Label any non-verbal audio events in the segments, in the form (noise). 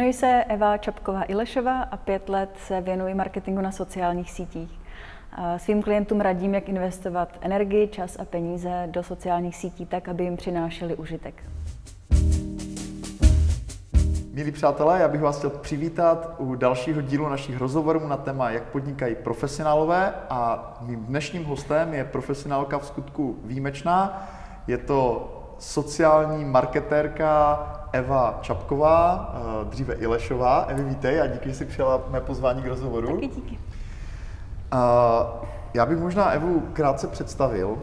Jmenuji se Eva Čapková Ilešová a pět let se věnuji marketingu na sociálních sítích. Svým klientům radím, jak investovat energii, čas a peníze do sociálních sítí tak, aby jim přinášeli užitek. Milí přátelé, já bych vás chtěl přivítat u dalšího dílu našich rozhovorů na téma, jak podnikají profesionálové a mým dnešním hostem je profesionálka v skutku výjimečná. Je to sociální marketérka Eva Čapková, eh, dříve Ilešová. Evi, vítej a díky, že jsi přijala mé pozvání k rozhovoru. Taky díky. Uh, já bych možná Evu krátce představil.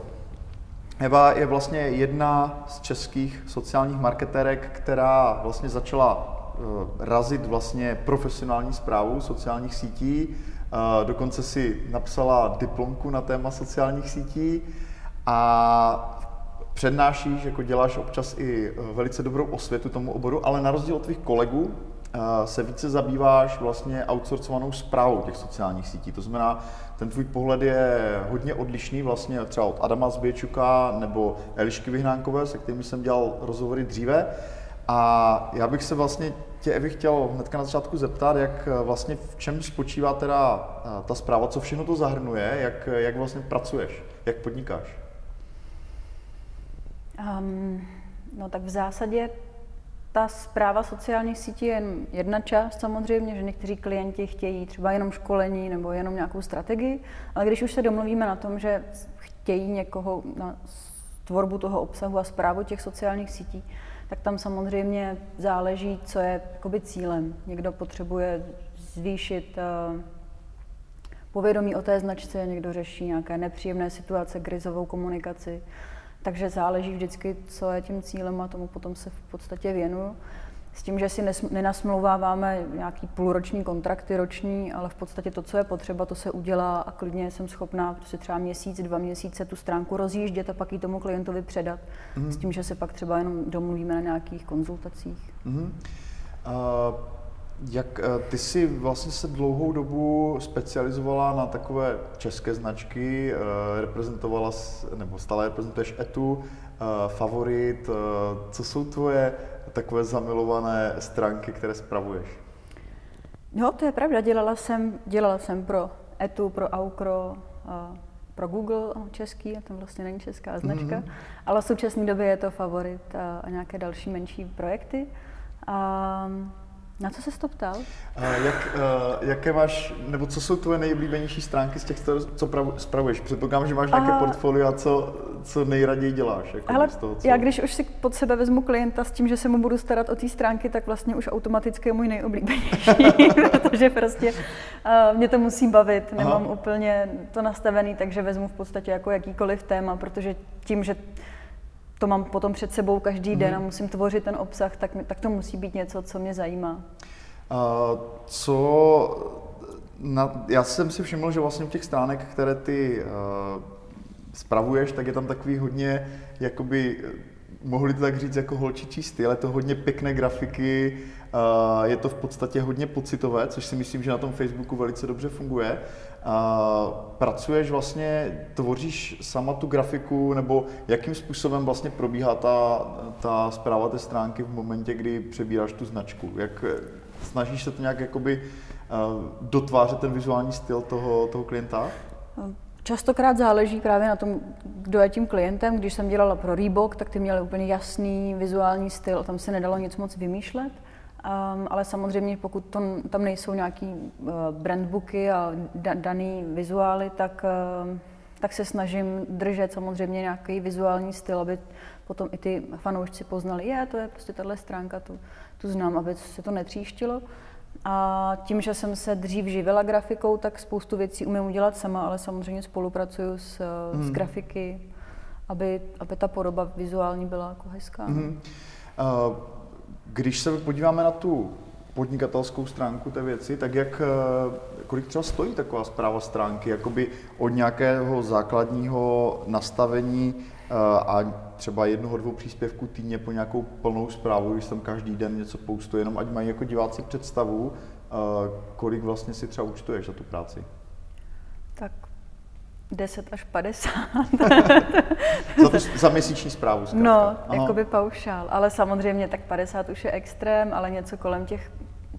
Eva je vlastně jedna z českých sociálních marketérek, která vlastně začala uh, razit vlastně profesionální zprávu sociálních sítí. Dokonce si napsala diplomku na téma sociálních sítí a přednášíš, jako děláš občas i eh, velice dobrou osvětu tomu oboru, ale na rozdíl od tvých kolegů eh, se více zabýváš vlastně outsourcovanou zprávou těch sociálních sítí. To znamená, ten tvůj pohled je hodně odlišný vlastně třeba od Adama Zběčuka nebo Elišky Vyhnánkové, se kterými jsem dělal rozhovory dříve. A já bych se vlastně tě, Evi, chtěl hnedka na začátku zeptat, jak eh, vlastně v čem spočívá teda ta zpráva, co všechno to zahrnuje, jak, jak vlastně pracuješ, jak podnikáš? Um, no tak v zásadě ta zpráva sociálních sítí je jen jedna část samozřejmě, že někteří klienti chtějí třeba jenom školení nebo jenom nějakou strategii, ale když už se domluvíme na tom, že chtějí někoho na tvorbu toho obsahu a zprávu těch sociálních sítí, tak tam samozřejmě záleží, co je jakoby cílem. Někdo potřebuje zvýšit uh, povědomí o té značce, někdo řeší nějaké nepříjemné situace, krizovou komunikaci, takže záleží vždycky, co je tím cílem a tomu potom se v podstatě věnuju. S tím, že si nenasmlouváváme nějaký půlroční kontrakty, roční, ale v podstatě to, co je potřeba, to se udělá a klidně jsem schopná prostě třeba měsíc, dva měsíce tu stránku rozjíždět a pak ji tomu klientovi předat. Mm-hmm. S tím, že se pak třeba jenom domluvíme na nějakých konzultacích. Mm-hmm. Uh... Jak eh, ty jsi vlastně se dlouhou dobu specializovala na takové české značky, eh, reprezentovala, nebo stále reprezentuješ Etu, eh, Favorit. Co jsou tvoje takové zamilované stránky, které spravuješ? No, to je pravda. Dělala jsem, dělala jsem pro Etu, pro Aukro, pro Google český, a tam vlastně není česká značka, mm-hmm. ale v současné době je to Favorit a, a nějaké další menší projekty. A, na co se to ptal? Uh, jak, uh, jaké máš, nebo co jsou tvoje nejoblíbenější stránky z těch, co spravuješ? Předpokládám, že máš nějaké uh, portfolio a co, co nejraději děláš? Jako hele, toho, co... já když už si pod sebe vezmu klienta s tím, že se mu budu starat o té stránky, tak vlastně už automaticky je můj nejoblíbenější, (laughs) protože prostě uh, mě to musí bavit, nemám Aha. úplně to nastavený, takže vezmu v podstatě jako jakýkoliv téma, protože tím, že to mám potom před sebou každý den a mhm. musím tvořit ten obsah, tak, tak to musí být něco, co mě zajímá. Uh, co na, já jsem si všiml, že vlastně v těch stránek, které ty uh, spravuješ, tak je tam takový hodně, jakoby, mohli to tak říct, jako holčičí styl, je to hodně pěkné grafiky, uh, je to v podstatě hodně pocitové, což si myslím, že na tom Facebooku velice dobře funguje. Pracuješ vlastně, tvoříš sama tu grafiku, nebo jakým způsobem vlastně probíhá ta, ta zpráva té stránky v momentě, kdy přebíráš tu značku? Jak snažíš se to nějak jakoby uh, dotvářet ten vizuální styl toho, toho klienta? Častokrát záleží právě na tom, kdo je tím klientem. Když jsem dělala pro Reebok, tak ty měli úplně jasný vizuální styl, tam se nedalo nic moc vymýšlet. Um, ale samozřejmě, pokud to, tam nejsou nějaký uh, brandbooky a da, daný vizuály, tak, uh, tak se snažím držet samozřejmě nějaký vizuální styl, aby potom i ty fanoušci poznali, je, to je prostě tahle stránka, tu, tu znám, aby se to netříštilo. A tím, že jsem se dřív živila grafikou, tak spoustu věcí umím udělat sama, ale samozřejmě spolupracuju s, hmm. s grafiky, aby, aby ta podoba vizuální byla jako hezká. Hmm. Uh, když se podíváme na tu podnikatelskou stránku té věci, tak jak, eh, kolik třeba stojí taková zpráva stránky, jakoby od nějakého základního nastavení eh, a třeba jednoho, dvou příspěvků týdně po nějakou plnou zprávu, když tam každý den něco postuje, jenom ať mají jako diváci představu, eh, kolik vlastně si třeba účtuješ za tu práci? Tak 10 až 50. (laughs) za, to, za měsíční zprávu zkrátka. No, jako by paušál, ale samozřejmě tak 50 už je extrém, ale něco kolem těch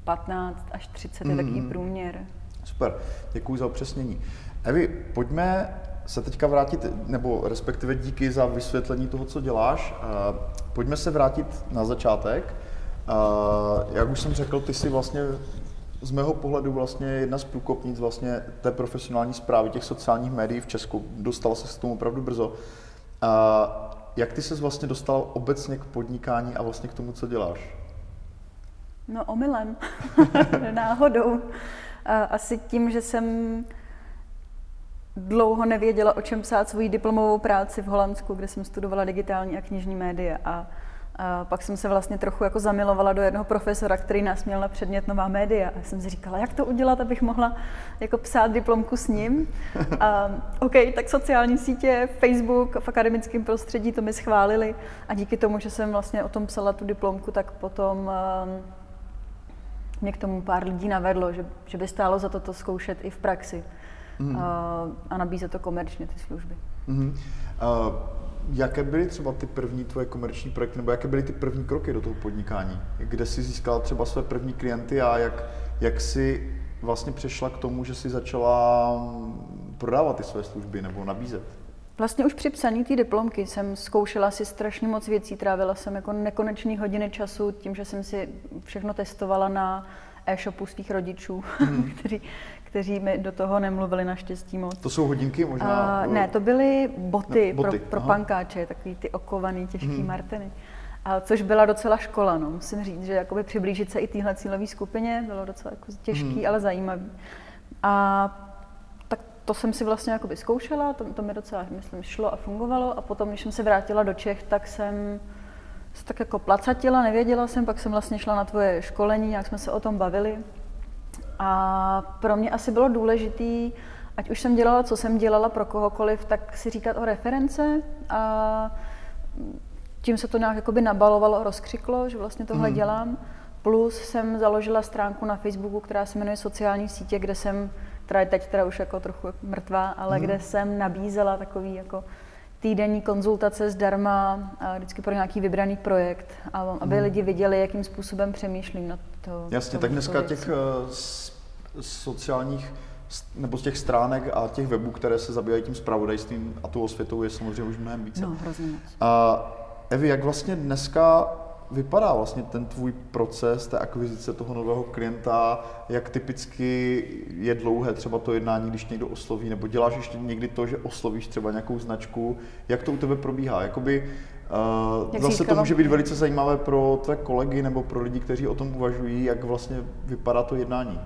15 až 30 je mm. takový průměr. Super, děkuji za upřesnění. Evi, pojďme se teďka vrátit, nebo respektive díky za vysvětlení toho, co děláš. Pojďme se vrátit na začátek. Jak už jsem řekl, ty jsi vlastně z mého pohledu vlastně jedna z průkopnic vlastně té profesionální zprávy těch sociálních médií v Česku. Dostala se k tomu opravdu brzo. Jak ty se vlastně dostal obecně k podnikání a vlastně k tomu, co děláš? No omylem, (laughs) náhodou. Asi tím, že jsem dlouho nevěděla, o čem psát svoji diplomovou práci v Holandsku, kde jsem studovala digitální a knižní média. A, a pak jsem se vlastně trochu jako zamilovala do jednoho profesora, který nás měl na předmět nová média. A jsem si říkala, jak to udělat, abych mohla jako psát diplomku s ním. A, OK, tak sociální sítě, Facebook v akademickém prostředí to mi schválili. A díky tomu, že jsem vlastně o tom psala tu diplomku, tak potom um, mě k tomu pár lidí navedlo, že, že by stálo za to to zkoušet i v praxi mm. a, a nabízet to komerčně, ty služby. Mm. Uh, jaké byly třeba ty první tvoje komerční projekty, nebo jaké byly ty první kroky do toho podnikání? Kde jsi získala třeba své první klienty a jak, jak jsi vlastně přešla k tomu, že jsi začala prodávat ty své služby nebo nabízet? Vlastně už při psaní té diplomky jsem zkoušela si strašně moc věcí, trávila jsem jako nekonečný hodiny času tím, že jsem si všechno testovala na e-shopu svých rodičů, hmm. (laughs) kteří, kteří mi do toho nemluvili naštěstí moc. To jsou hodinky možná? Uh, ne, to byly boty, no, boty. pro, pro pankáče, takový ty okovaný, těžký hmm. martiny. A což byla docela škola, no. musím říct, že jakoby přiblížit se i téhle cílové skupině bylo docela jako těžký, hmm. ale zajímavý. A tak to jsem si vlastně jakoby zkoušela, to, to mi docela, myslím, šlo a fungovalo. A potom, když jsem se vrátila do Čech, tak jsem se tak jako placatila, nevěděla jsem, pak jsem vlastně šla na tvoje školení, jak jsme se o tom bavili. A pro mě asi bylo důležité, ať už jsem dělala, co jsem dělala pro kohokoliv, tak si říkat o reference a tím se to nějak jakoby nabalovalo, rozkřiklo, že vlastně tohle mm. dělám. Plus jsem založila stránku na Facebooku, která se jmenuje Sociální sítě, kde jsem, která je teď teda už jako trochu mrtvá, ale mm. kde jsem nabízela takový jako týdenní konzultace zdarma vždycky pro nějaký vybraný projekt, aby hmm. lidi viděli, jakým způsobem přemýšlím na to. Jasně, tak dneska těch uh, sociálních nebo z těch stránek a těch webů, které se zabývají tím spravodajstvím a tou osvětou, je samozřejmě už mnohem více. No, hrozně moc. A Evi, jak vlastně dneska vypadá vlastně ten tvůj proces té akvizice toho nového klienta, jak typicky je dlouhé třeba to jednání, když někdo osloví, nebo děláš ještě někdy to, že oslovíš třeba nějakou značku, jak to u tebe probíhá? Jakoby, uh, zase to může být velice zajímavé pro tvé kolegy nebo pro lidi, kteří o tom uvažují, jak vlastně vypadá to jednání.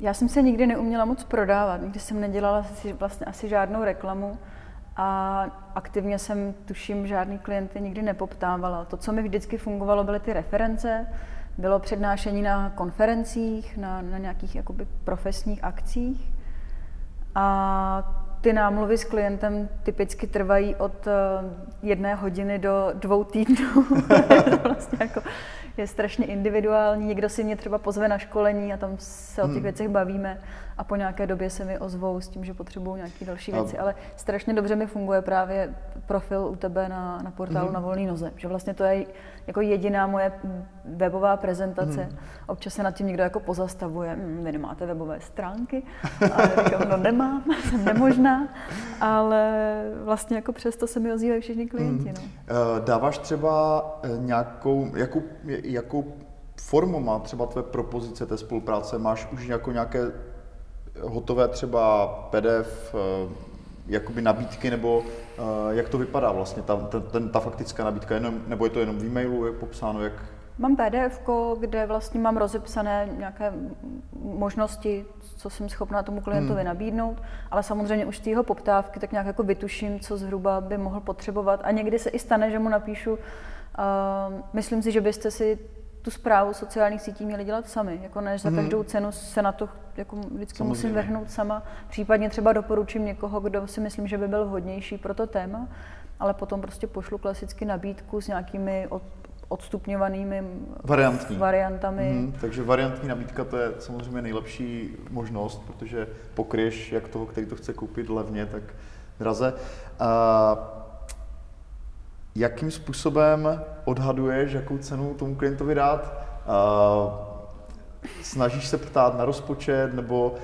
Já jsem se nikdy neuměla moc prodávat, nikdy jsem nedělala vlastně asi žádnou reklamu a aktivně jsem, tuším, žádný klienty nikdy nepoptávala. To, co mi vždycky fungovalo, byly ty reference, bylo přednášení na konferencích, na, na nějakých jakoby profesních akcích a ty námluvy s klientem typicky trvají od eh, jedné hodiny do dvou týdnů. (laughs) vlastně jako je strašně individuální. Někdo si mě třeba pozve na školení a tam se o těch hmm. věcech bavíme a po nějaké době se mi ozvou s tím, že potřebují nějaké další věci. A... Ale strašně dobře mi funguje právě profil u tebe na, na portálu hmm. na volný noze. Že vlastně to je jako jediná moje webová prezentace. Hmm. Občas se nad tím někdo jako pozastavuje, hm, vy nemáte webové stránky. (laughs) A říkám, no nemám, (laughs) jsem nemožná, ale vlastně jako přesto se mi ozývají všichni klienti. Hmm. No. Eh, dáváš třeba eh, nějakou, jakou, jakou formu má třeba tvé propozice té spolupráce? Máš už jako nějaké hotové třeba PDF, eh, jakoby nabídky, nebo jak to vypadá vlastně, ta, ten, ta faktická nabídka, jenom, nebo je to jenom v e-mailu, je popsáno, jak, Mám PDF, kde vlastně mám rozepsané nějaké možnosti, co jsem schopná tomu klientovi hmm. nabídnout, ale samozřejmě už z jeho poptávky tak nějak jako vytuším, co zhruba by mohl potřebovat. A někdy se i stane, že mu napíšu, uh, myslím si, že byste si tu zprávu sociálních sítí měli dělat sami, jako než za hmm. každou cenu se na to jako vždycky Samozřejmě. musím vrhnout sama. Případně třeba doporučím někoho, kdo si myslím, že by byl vhodnější pro to téma, ale potom prostě pošlu klasicky nabídku s nějakými od, odstupňovanými Variantní. variantami. Hmm, takže variantní nabídka to je samozřejmě nejlepší možnost, protože pokryješ jak toho, který to chce koupit levně, tak draze. Uh, jakým způsobem odhaduješ, jakou cenu tomu klientovi dát? Snažíš se ptát na rozpočet, nebo uh,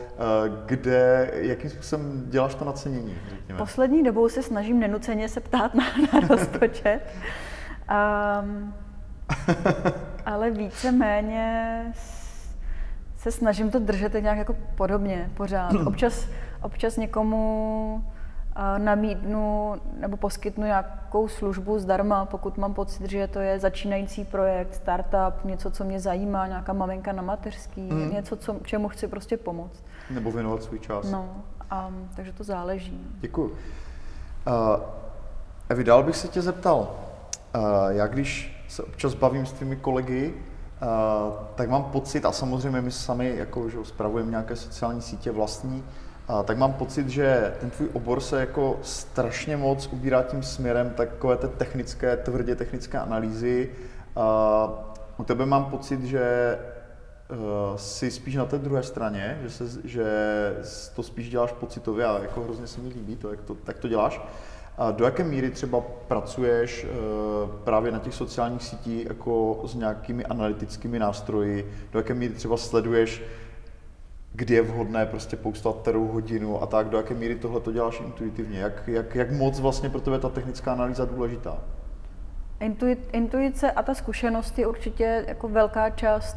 kde, jakým způsobem děláš to nacenění, řekněme? Poslední dobou se snažím nenuceně se ptát na, (laughs) na rozpočet. Um, (laughs) ale víceméně se snažím to držet nějak jako podobně, pořád. (clears throat) Občas, občas někomu nabídnu nebo poskytnu nějakou službu zdarma, pokud mám pocit, že to je začínající projekt, startup, něco, co mě zajímá, nějaká maminka na mateřský, mm. něco, co, čemu chci prostě pomoct. Nebo věnovat svůj čas. No, a, takže to záleží. Děkuji. Uh, Evi, dál bych se tě zeptal, uh, já když se občas bavím s tvými kolegy, uh, tak mám pocit, a samozřejmě my sami jako, že spravujeme nějaké sociální sítě vlastní, a tak mám pocit, že ten tvůj obor se jako strašně moc ubírá tím směrem takové té technické, tvrdě technické analýzy. A u tebe mám pocit, že uh, jsi spíš na té druhé straně, že, se, že to spíš děláš pocitově a jako hrozně se mi líbí to, jak to, tak to děláš. A do jaké míry třeba pracuješ uh, právě na těch sociálních sítích jako s nějakými analytickými nástroji, do jaké míry třeba sleduješ kdy je vhodné prostě poustovat kterou hodinu a tak, do jaké míry tohle to děláš intuitivně, jak, jak, jak moc vlastně pro tebe ta technická analýza důležitá? Intuice a ta zkušenost je určitě jako velká část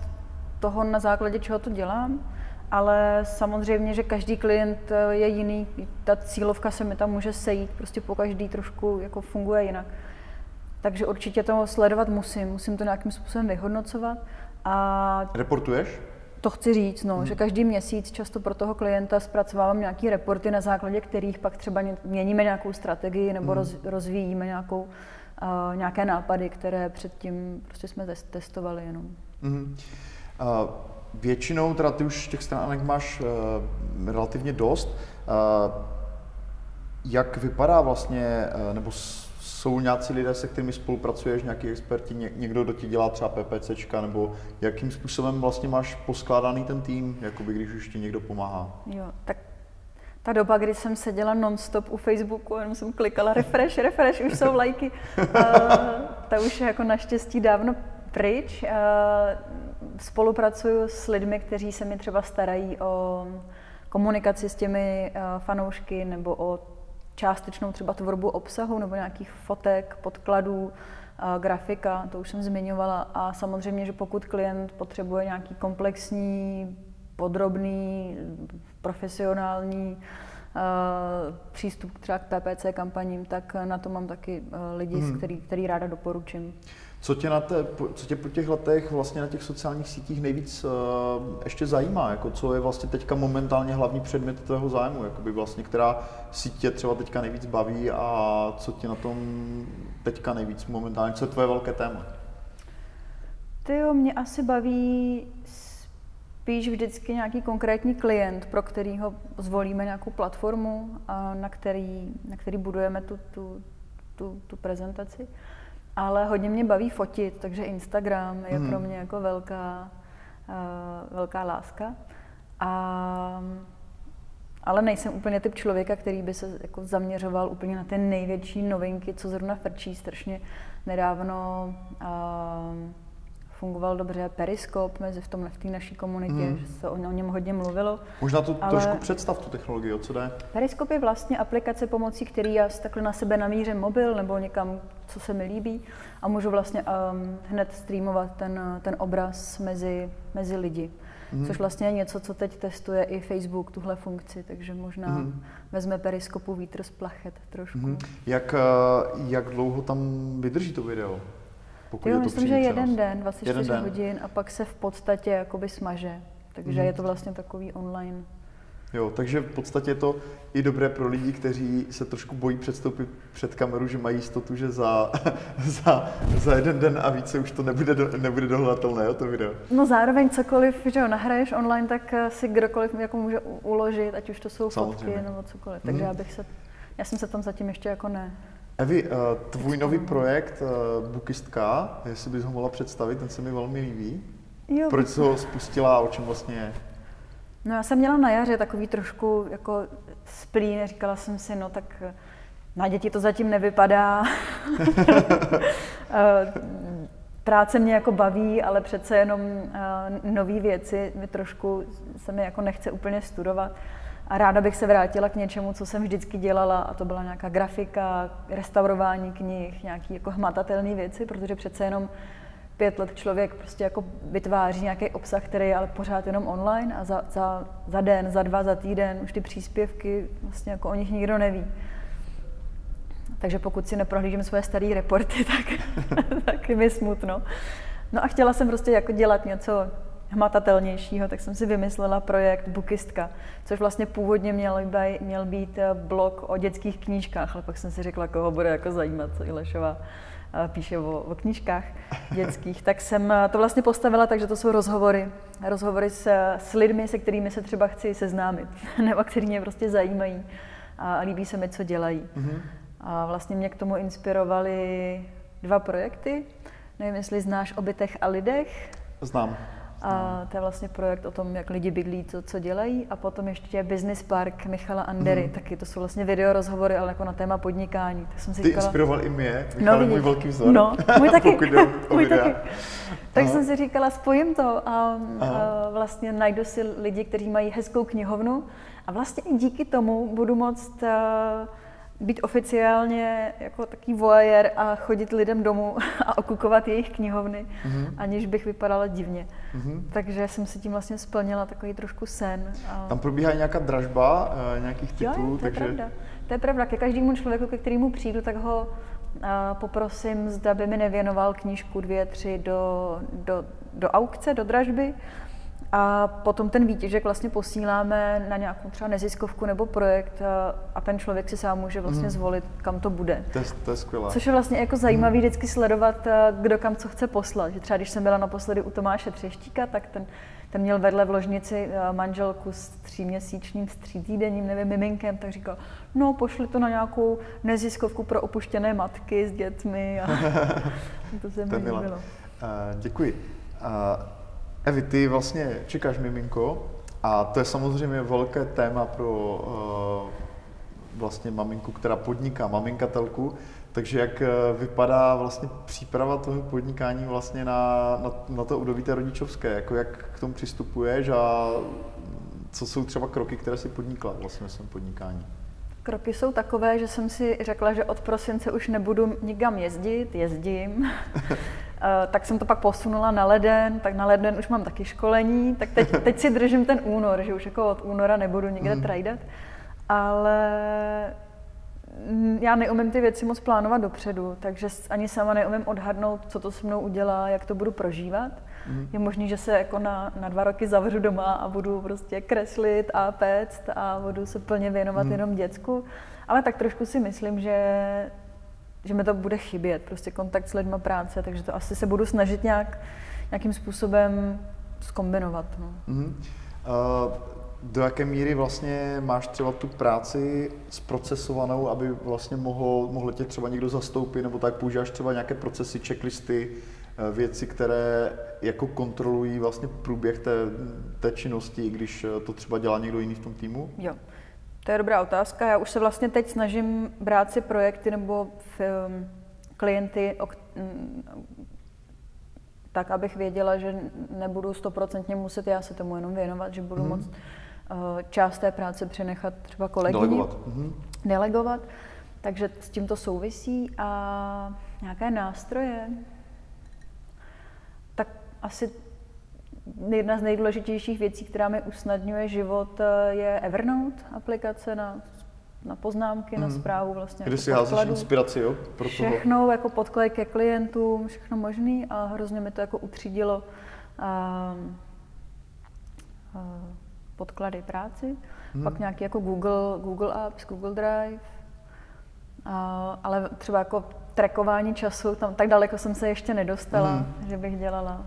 toho, na základě čeho to dělám, ale samozřejmě, že každý klient eh, je jiný, ta cílovka se mi tam může sejít, prostě po každý trošku jako funguje jinak. Takže určitě to sledovat musím, musím to nějakým způsobem vyhodnocovat. A... Reportuješ? To chci říct, no, hmm. že každý měsíc často pro toho klienta zpracovávám nějaké reporty, na základě kterých pak třeba měníme nějakou strategii nebo hmm. roz, rozvíjíme nějakou, uh, nějaké nápady, které předtím prostě jsme testovali jenom. Hmm. Uh, většinou, teda ty už těch stránek máš uh, relativně dost. Uh, jak vypadá vlastně, uh, nebo jsou nějací lidé, se kterými spolupracuješ, nějaký experti, někdo, kdo ti dělá třeba PPCčka, nebo jakým způsobem vlastně máš poskládaný ten tým, jakoby když už ti někdo pomáhá? Jo, tak ta doba, kdy jsem seděla non-stop u Facebooku, jenom jsem klikala refresh, refresh, už jsou lajky, uh, (laughs) ta už je jako naštěstí dávno pryč. Uh, spolupracuju s lidmi, kteří se mi třeba starají o komunikaci s těmi uh, fanoušky nebo o částečnou třeba tvorbu obsahu nebo nějakých fotek, podkladů, grafika, to už jsem zmiňovala. A samozřejmě, že pokud klient potřebuje nějaký komplexní, podrobný, profesionální přístup třeba k PPC kampaním, tak na to mám taky lidi, hmm. který, který ráda doporučím. Co tě, na té, co tě po těch letech vlastně na těch sociálních sítích nejvíc uh, ještě zajímá? Jako co je vlastně teďka momentálně hlavní předmět tvého zájmu? Jakoby vlastně, která sítě třeba teďka nejvíc baví a co tě na tom teďka nejvíc momentálně, co je tvoje velké téma? Ty jo, mě asi baví spíš vždycky nějaký konkrétní klient, pro kterýho zvolíme nějakou platformu, na který, na který budujeme tu, tu, tu, tu prezentaci. Ale hodně mě baví fotit, takže Instagram je hmm. pro mě jako velká, uh, velká láska. A, ale nejsem úplně typ člověka, který by se jako zaměřoval úplně na ty největší novinky, co zrovna frčí strašně nedávno. Uh, fungoval dobře Periskop mezi v tomhle v té naší komunitě, hmm. že se o, o něm hodně mluvilo. Možná to ale... trošku představ tu technologii, o co jde? Periskop je vlastně aplikace, pomocí který já takhle na sebe namířím mobil nebo někam, co se mi líbí a můžu vlastně um, hned streamovat ten, ten obraz mezi, mezi lidi. Hmm. Což vlastně je něco, co teď testuje i Facebook, tuhle funkci, takže možná hmm. vezme periskopu vítr z plachet trošku. Hmm. Jak, eh, jak dlouho tam vydrží to video? Pokud jo, myslím, že jeden den, 24 jeden den. hodin a pak se v podstatě jakoby smaže. Takže mm. je to vlastně takový online. Jo, takže v podstatě je to i dobré pro lidi, kteří se trošku bojí předstoupit před kameru, že mají jistotu, že za, (laughs) za, za jeden den a více už to nebude, do, nebude dohledatelné, jo, to video. No zároveň cokoliv, že jo, nahraješ online, tak eh, si kdokoliv jako může uložit, ať už to jsou Samozřejmě. fotky nebo cokoliv. Takže mm. já bych se, já jsem se tam zatím ještě jako ne, Evi, eh, tvůj nový projekt eh, Bukistka, jestli bys ho mohla představit, ten se mi velmi líbí. Jo, Proč jsi ho spustila a o čem vlastně je? No já jsem měla na jaře takový trošku jako splín, říkala jsem si, no tak eh, na děti to zatím nevypadá. (laughs) práce mě jako baví, ale přece jenom uh, nové věci mi trošku se mi jako nechce úplně studovat. A ráda bych se vrátila k něčemu, co jsem vždycky dělala, a to byla nějaká grafika, restaurování knih, nějaké jako hmatatelné věci, protože přece jenom pět let člověk prostě jako vytváří nějaký obsah, který je ale pořád jenom online a za, za, za den, za dva, za týden už ty příspěvky vlastně jako o nich nikdo neví. Takže pokud si neprohlížím svoje staré reporty, (laughs) tak, tak mi smutno. No a chtěla jsem prostě jako dělat něco hmatatelnějšího, tak jsem si vymyslela projekt Bookistka, což vlastně původně měl, být, měl být eh, blog o dětských knížkách, ale pak jsem si řekla, koho bude jako zajímat, co Ilešová píše o, o knížkách dětských, tak jsem eh, to vlastně postavila takže to jsou rozhovory. Rozhovory s, s lidmi, se kterými se třeba chci seznámit, (laughs) nebo který mě prostě zajímají a líbí se mi, co dělají. Mm-hmm. A vlastně mě k tomu inspirovaly dva projekty. Nevím, jestli znáš o bytech a lidech. Znám. A to je vlastně projekt o tom, jak lidi bydlí, co, co dělají. A potom ještě Business Park Michala Andery, mm. taky to jsou vlastně video rozhovory, ale jako na téma podnikání. Tak jsem si Ty říkala, inspiroval i mě, Michal no, je můj velký vzor. No, můj (laughs) taky. můj taky. Tak Aha. jsem si říkala, spojím to a, a vlastně najdu si lidi, kteří mají hezkou knihovnu a vlastně i díky tomu budu moct uh, být oficiálně jako taký voyeur a chodit lidem domů (laughs) a okukovat jejich knihovny, mm-hmm. aniž bych vypadala divně. Mm-hmm. Takže jsem si tím vlastně splnila takový trošku sen. A... Tam probíhá nějaká dražba uh, nějakých titulů, jo, to takže... je pravda. To je pravda. Ke každému člověku, ke kterému přijdu, tak ho uh, poprosím, zda by mi nevěnoval knížku dvě, tři do, do, do aukce, do dražby. A potom ten výtěžek vlastně posíláme na nějakou třeba neziskovku nebo projekt a, a ten člověk si sám může vlastně mm. zvolit, kam to bude. To je, to je skvělé. Což je vlastně jako zajímavý mm. vždycky sledovat, kdo kam co chce poslat. Že třeba když jsem byla naposledy u Tomáše Třeštíka, tak ten, ten měl vedle v ložnici manželku s tříměsíčním, s tří nevím, miminkem, tak říkal, no pošli to na nějakou neziskovku pro opuštěné matky s dětmi. A (laughs) to se mi líbilo. Uh, děkuji. Uh, Evi, ty vlastně čekáš miminko a to je samozřejmě velké téma pro uh, vlastně maminku, která podniká, maminkatelku. Takže jak eh, vypadá vlastně příprava toho podnikání vlastně na, na, na to udobí té rodičovské? Jako jak k tomu přistupuješ a co jsou třeba kroky, které si podnikla vlastně ve svém podnikání? Kroky jsou takové, že jsem si řekla, že od prosince už nebudu nikam jezdit, jezdím. (laughs) Eh, tak jsem to pak posunula na leden, tak na leden už mám taky školení, tak teď, (laughs) teď si držím ten únor, že už jako od února nebudu nikde mm. trajdat, ale já neumím ty věci moc plánovat dopředu, takže ani sama neumím odhadnout, co to se mnou udělá, jak to budu prožívat. Mm. Je možné, že se jako na, na dva roky zavřu doma a budu prostě kreslit a péct a budu se plně věnovat mm. jenom děcku. Ale tak trošku si myslím, že že mi to bude chybět, prostě kontakt s lidmi, práce, takže to asi se budu snažit nějak, nějakým způsobem skombinovat. No. Mm-hmm. Uh, do jaké míry vlastně máš třeba tu práci zprocesovanou, aby vlastně mohl, mohl tě třeba někdo zastoupit, nebo tak používáš třeba nějaké procesy, checklisty, eh, věci, které jako kontrolují vlastně průběh té, té činnosti, když eh, to třeba dělá někdo jiný v tom týmu? Jo. To je dobrá otázka. Já už se vlastně teď snažím brát si projekty nebo film, klienty, tak, abych věděla, že nebudu stoprocentně muset já se tomu jenom věnovat, že budu mm-hmm. moct uh, část té práce přenechat třeba kolegyni. Delegovat. Mm-hmm. Delegovat. Takže s tím to souvisí a nějaké nástroje. Tak asi jedna z nejdůležitějších věcí, která mi usnadňuje život, eh, je Evernote, aplikace na, na poznámky, mm. na mhm. zprávu vlastně. Kde jako si házíš inspiraci, jo? Pro všechno toho. jako podklady ke klientům, všechno možný a hrozně mi to jako utřídilo a, ehm, a, eh, podklady práci. Mm. Pak nějaký jako Google, Google Apps, Google Drive, a, ale třeba jako trackování času, tam tak daleko jsem se ještě nedostala, mm. že bych dělala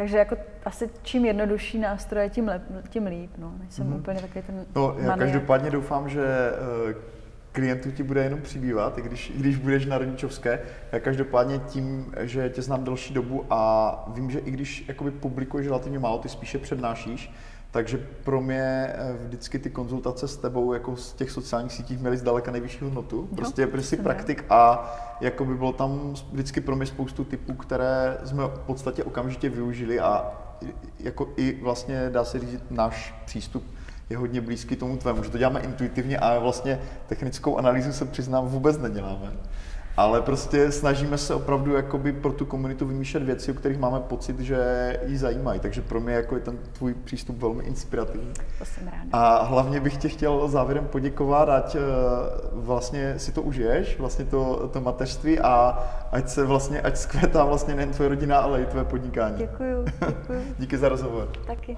takže jako asi čím jednodušší nástroje, tím, lep, tím líp. No. Nejsem mm-hmm. úplně takový ten No, já každopádně doufám, že eh, klientů ti bude jenom přibývat, i když, i když budeš na rodičovské. Já každopádně tím, že tě znám delší dobu a vím, že i když jakoby publikuješ relativně málo, ty spíše přednášíš, Takže pro mě eh, vždycky ty konzultace s tebou jako z těch sociálních sítích měly zdaleka nejvyšší hodnotu. Prostě no, prostě praktik a jako by bylo tam vždycky pro mě spoustu typů, které jsme v podstatě okamžitě využili a jako i vlastně dá se říct náš přístup je hodně blízký tomu tvému, že to děláme intuitivně a vlastně technickou analýzu se přiznám vůbec neděláme ale prostě snažíme se opravdu jakoby pro tu komunitu vymýšlet věci, o kterých máme pocit, že ji zajímají. Takže pro mě jako je ten tvůj přístup velmi inspirativní. To jsem ráda. A hlavně bych tě chtěl závěrem poděkovat, ať eh, vlastně si to užiješ, vlastně to, to mateřství a ať se vlastně, ať zkvětá vlastně nejen tvoje rodina, ale i tvoje podnikání. Děkuju, děkuju. (laughs) Díky za rozhovor. Taky.